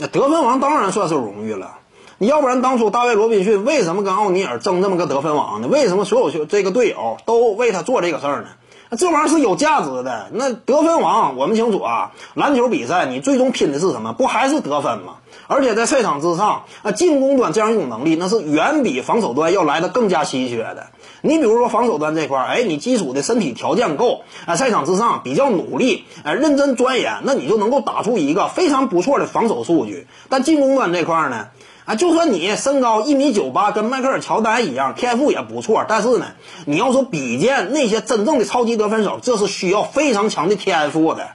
那得分王当然算是荣誉了。你要不然当初大卫罗宾逊为什么跟奥尼尔争这么个得分王呢？为什么所有球这个队友都为他做这个事儿呢？这玩意儿是有价值的。那得分王我们清楚啊，篮球比赛你最终拼的是什么？不还是得分吗？而且在赛场之上，啊，进攻端这样一种能力，那是远比防守端要来的更加稀缺的。你比如说防守端这块儿，哎，你基础的身体条件够，啊，赛场之上比较努力，哎，认真钻研，那你就能够打出一个非常不错的防守数据。但进攻端这块儿呢，啊，就算你身高一米九八，跟迈克尔乔丹一样，天赋也不错，但是呢，你要说比肩那些真正的超级得分手，这是需要非常强的天赋的。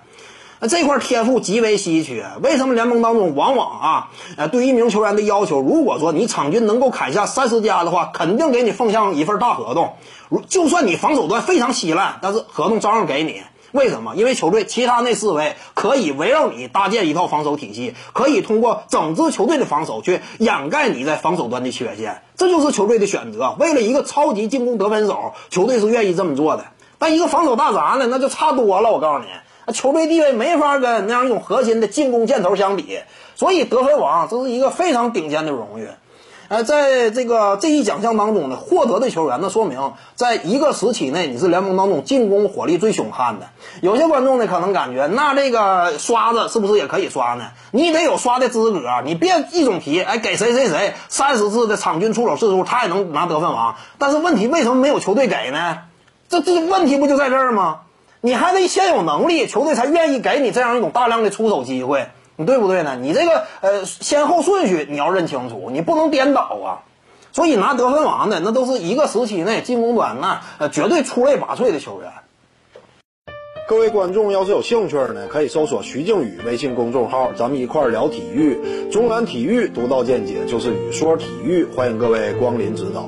那这块天赋极为稀缺，为什么联盟当中往往啊，呃，对一名球员的要求，如果说你场均能够砍下三十加的话，肯定给你奉上一份大合同。如就算你防守端非常稀烂，但是合同照样给你。为什么？因为球队其他那四位可以围绕你搭建一套防守体系，可以通过整支球队的防守去掩盖你在防守端的缺陷。这就是球队的选择。为了一个超级进攻得分手，球队是愿意这么做的。但一个防守大闸呢，那就差多了。我告诉你。那球队地位没法跟那样一种核心的进攻箭头相比，所以得分王这是一个非常顶尖的荣誉。呃，在这个这一奖项当中呢，获得的球员，那说明在一个时期内你是联盟当中进攻火力最凶悍的。有些观众呢可能感觉，那这个刷子是不是也可以刷呢？你得有刷的资格，你别一种题，哎，给谁谁谁三十次的场均出手次数，他也能拿得分王。但是问题为什么没有球队给呢？这这问题不就在这儿吗？你还得先有能力，球队才愿意给你这样一种大量的出手机会，你对不对呢？你这个呃先后顺序你要认清楚，你不能颠倒啊。所以拿得分王的那都是一个时期内进攻端那绝对出类拔萃的球员。各位观众要是有兴趣呢，可以搜索徐静宇微信公众号，咱们一块聊体育，中南体育独到见解就是语说体育，欢迎各位光临指导。